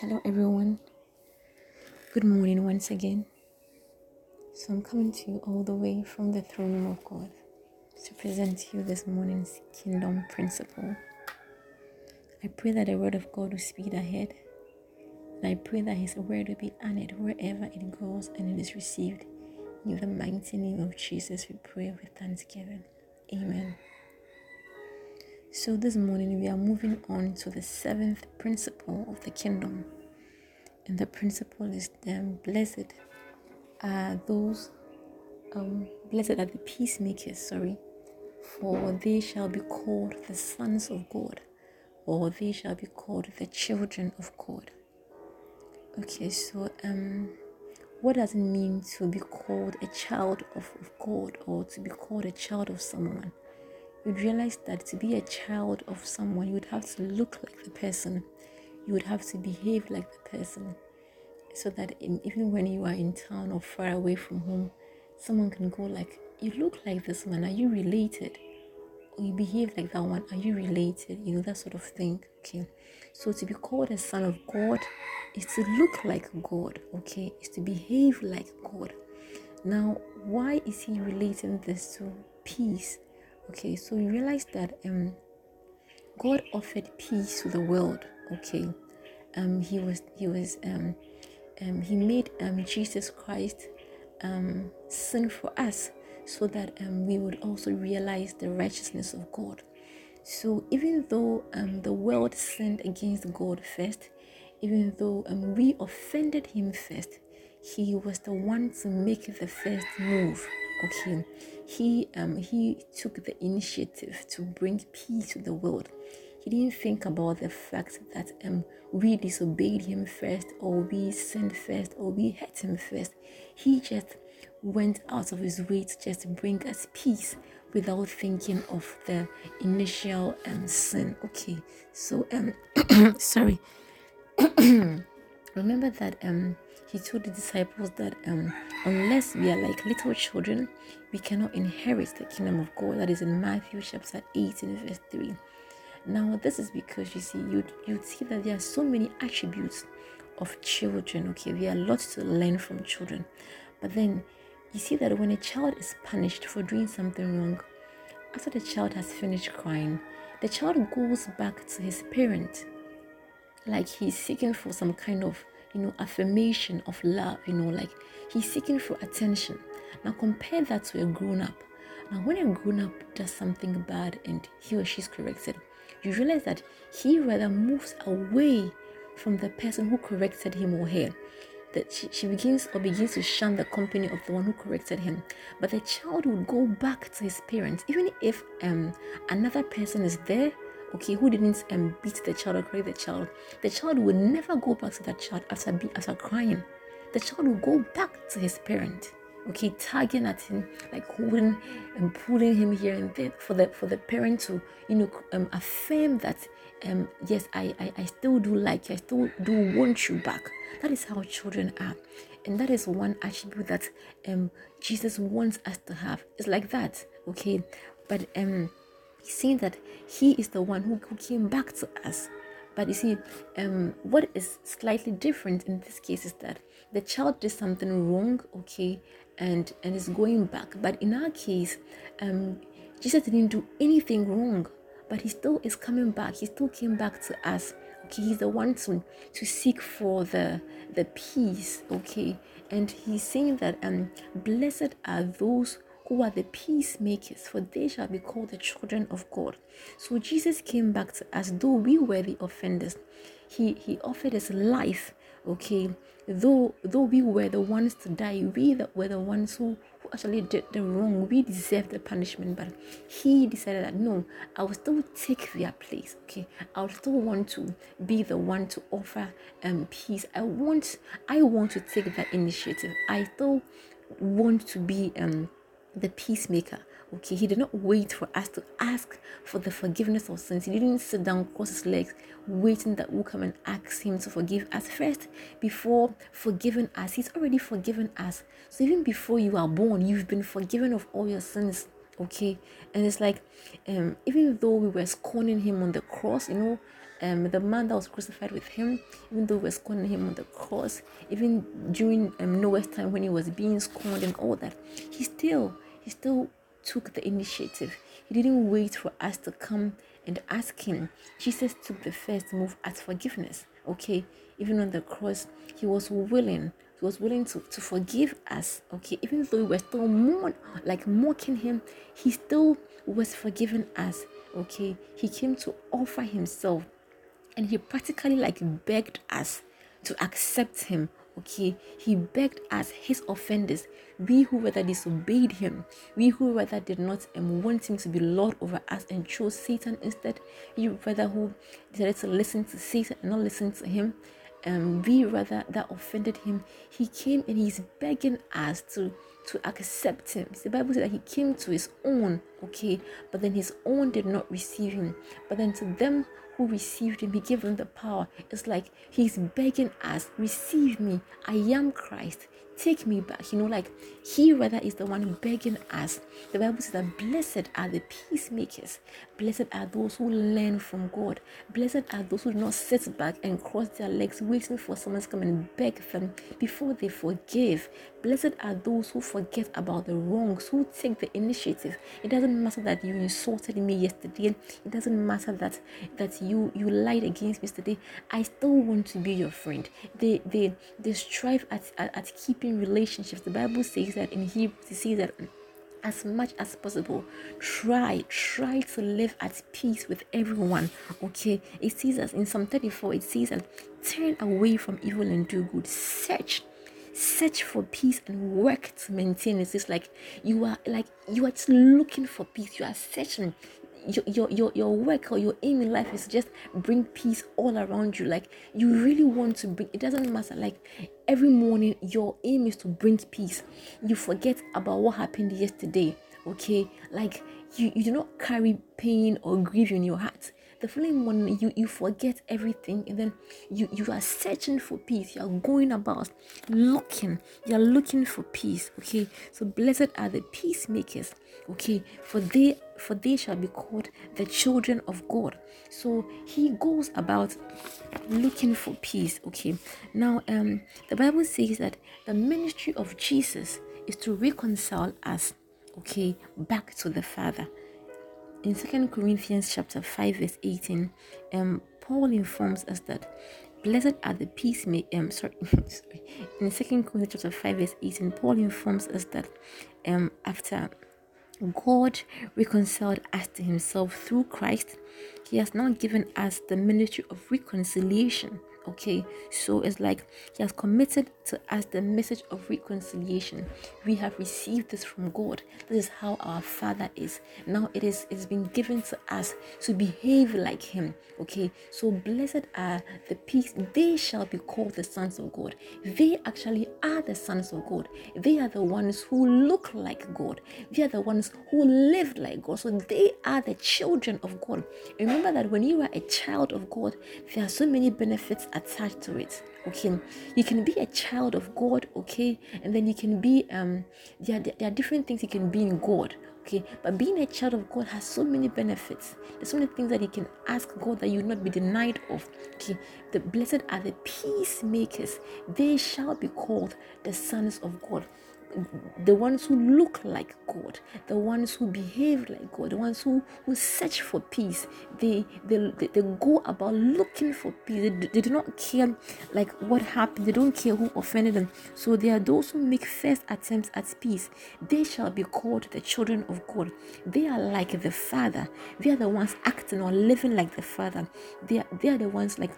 Hello, everyone. Good morning once again. So, I'm coming to you all the way from the throne room of God to present to you this morning's kingdom principle. I pray that the word of God will speed ahead, and I pray that His word will be honored wherever it goes and it is received. In the mighty name of Jesus, we pray with thanksgiving. Amen. So, this morning we are moving on to the seventh principle of the kingdom. And the principle is then blessed are those, um, blessed are the peacemakers, sorry, for they shall be called the sons of God, or they shall be called the children of God. Okay, so um, what does it mean to be called a child of, of God or to be called a child of someone? You'd realize that to be a child of someone, you would have to look like the person, you would have to behave like the person, so that in, even when you are in town or far away from home, someone can go like, "You look like this man. Are you related?" Or you behave like that one. Are you related? You know that sort of thing. Okay. So to be called a son of God is to look like God. Okay, is to behave like God. Now, why is he relating this to peace? Okay, so you realize that um God offered peace to the world. Okay, um he was he was um um he made um Jesus Christ um sin for us so that um we would also realize the righteousness of God. So even though um the world sinned against God first, even though um we offended him first, he was the one to make the first move okay he um he took the initiative to bring peace to the world. He didn't think about the fact that um we disobeyed him first or we sinned first or we hurt him first. He just went out of his way to just bring us peace without thinking of the initial um sin. Okay so um sorry remember that um he told the disciples that um unless we are like little children we cannot inherit the kingdom of god. That is in matthew chapter 18 verse 3 now this is because you see you you see that there are so many attributes of children okay? There are lots to learn from children. But then you see that when a child is punished for doing something wrong after the child has finished crying the child goes back to his parent like he's seeking for some kind of you know affirmation of love you know like he's seeking for attention. Now compare that to a grown-up now when a grown-up does something bad and he or she's corrected you realize that he rather moves away from the person who corrected him or her. That she, she begins or begins to shun the company of the one who corrected him. But the child would go back to his parents even if um another person is there okay, who didn't um, beat the child or correct the child, the child will never go back to that child after be, after crying. The child will go back to his parent, okay, tagging at him, like holding and pulling him here and there for the for the parent to you know um, affirm that um yes I, I I still do like you, I still do want you back. That is how children are. And that is one attribute that um Jesus wants us to have. It's like that, okay? But um seeing that he is the one who, who came back to us. But you see um what is slightly different in this case is that the child did something wrong okay and and is going back. But in our case um jesus didn't do anything wrong but he still is coming back. He still came back to us okay? He's the one to to seek for the the peace okay? And he's saying that um blessed are those who are the peacemakers, for they shall be called the children of God. So Jesus came back to us, though we were the offenders. He he offered his life, okay. Though though we were the ones to die, we that were the ones who, who actually did the wrong. We deserved the punishment, but he decided that no, I will still take their place. Okay, I will still want to be the one to offer um peace. I want I want to take that initiative. I still want to be um the peacemaker. Okay, he did not wait for us to ask for the forgiveness of sins. He didn't sit down, cross his legs, waiting that we'll come and ask him to forgive us first before forgiving us. He's already forgiven us. So even before you are born, you've been forgiven of all your sins. Okay, and it's like, um, even though we were scorning him on the cross, you know, um, the man that was crucified with him, even though we were scorning him on the cross, even during um, Noah's time when he was being scorned and all that, he still, he still took the initiative. He didn't wait for us to come and ask him. Jesus took the first move as forgiveness. Okay, even on the cross, he was willing. He was willing to, to forgive us. Okay, even though we were still more like mocking him, he still was forgiving us. Okay, he came to offer himself and he practically like begged us to accept him okay? He begged us his offenders we who rather disobeyed him we who rather did not um, want him to be lord over us and chose satan instead you rather who decided to listen to satan and not listen to him um, we rather that offended him he came and he's begging us to to accept him. The bible says that he came to his own okay but then his own did not receive him but then to them who received him, he gave them the power. It's like he's begging us, receive me. I am Christ take me back. You know, like he rather is the one begging us. The Bible says that blessed are the peacemakers, blessed are those who learn from God, blessed are those who do not sit back and cross their legs waiting for someone to come and beg them before they forgive. Blessed are those who forget about the wrongs, who take the initiative. It doesn't matter that you insulted me yesterday. It doesn't matter that that you you lied against me yesterday. I still want to be your friend. They they they strive at, at, at keeping relationships. The Bible says that in Hebrews, it says that as much as possible try try to live at peace with everyone okay it says that in psalm 34 it says that turn away from evil and do good search search for peace and work to maintain it. It's like you are like you are just looking for peace. You are searching. Your, your your your work or your aim in life is just bring peace all around you. Like you really want to bring it doesn't matter. Like every morning your aim is to bring peace. You forget about what happened yesterday okay? Like you you do not carry pain or grief in your heart the following morning you you forget everything and then you you are searching for peace. You are going about looking. You are looking for peace okay? So blessed are the peacemakers okay? For they for they shall be called the children of god. So he goes about looking for peace okay? Now um the bible says that the ministry of jesus is to reconcile us okay back to the father in Second Corinthians chapter 5 verse 18, um, Paul informs us that blessed are the peacemakers. Um, sorry, sorry. In Second Corinthians chapter 5 verse 18, Paul informs us that um, after God reconciled us to himself through Christ, he has now given us the ministry of reconciliation okay? So it's like he has committed to us the message of reconciliation. We have received this from god. This is how our father is. Now it is it's been given to us to behave like him okay? So blessed are the peace. They shall be called the sons of god. They actually are the sons of god. They are the ones who look like god. They are the ones who live like god. So they are the children of god. Remember that when you are a child of god there are so many benefits attached to it okay? You can be a child of god okay? And then you can be um there, there are different things you can be in god okay? But being a child of god has so many benefits. There's so many things that you can ask god that you will not be denied of okay? The blessed are the peacemakers. They shall be called the sons of god the ones who look like God, the ones who behave like God, the ones who, who search for peace, they, they, they, go about looking for peace. They, they do not care like what happened, they don't care who offended them. So they are those who make first attempts at peace. They shall be called the children of God. They are like the Father. They are the ones acting or living like the Father. They are, they are the ones like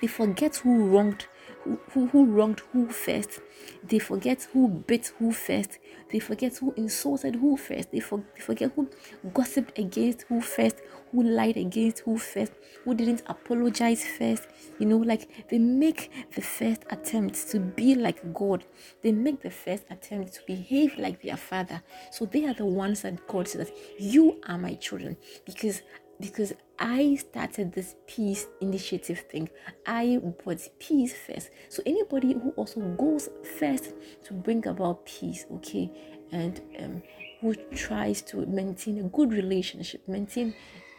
they forget who wronged who, who, wronged who first. They forget who bit who first. They forget who insulted who first. They, for, they forget who gossiped against who first, who lied against who first, who didn't apologize first. You know, like they make the first attempt to be like God. They make the first attempt to behave like their father. So they are the ones that God says, You are my children because because I started this peace initiative thing. I put peace first. So anybody who also goes first to bring about peace, okay, and um, who tries to maintain a good relationship, maintain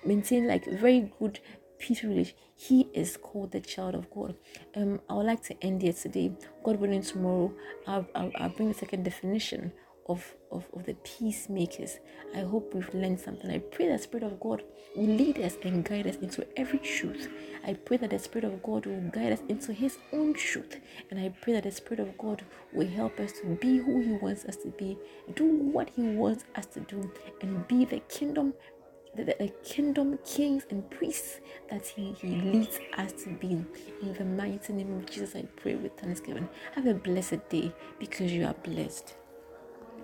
maintain like very good peace relationship. He is called the child of God. Um, I would like to end here today. God willing, tomorrow I'll, I'll, I'll bring the second definition of, of, of the peacemakers. I hope we've learned something. I pray that the Spirit of God will lead us and guide us into every truth. I pray that the Spirit of God will guide us into His own truth. And I pray that the Spirit of God will help us to be who He wants us to be, do what He wants us to do, and be the kingdom the, the, kingdom kings and priests that he, he leads us to be. In the mighty name of Jesus, I pray with thanksgiving. Have a blessed day because you are blessed.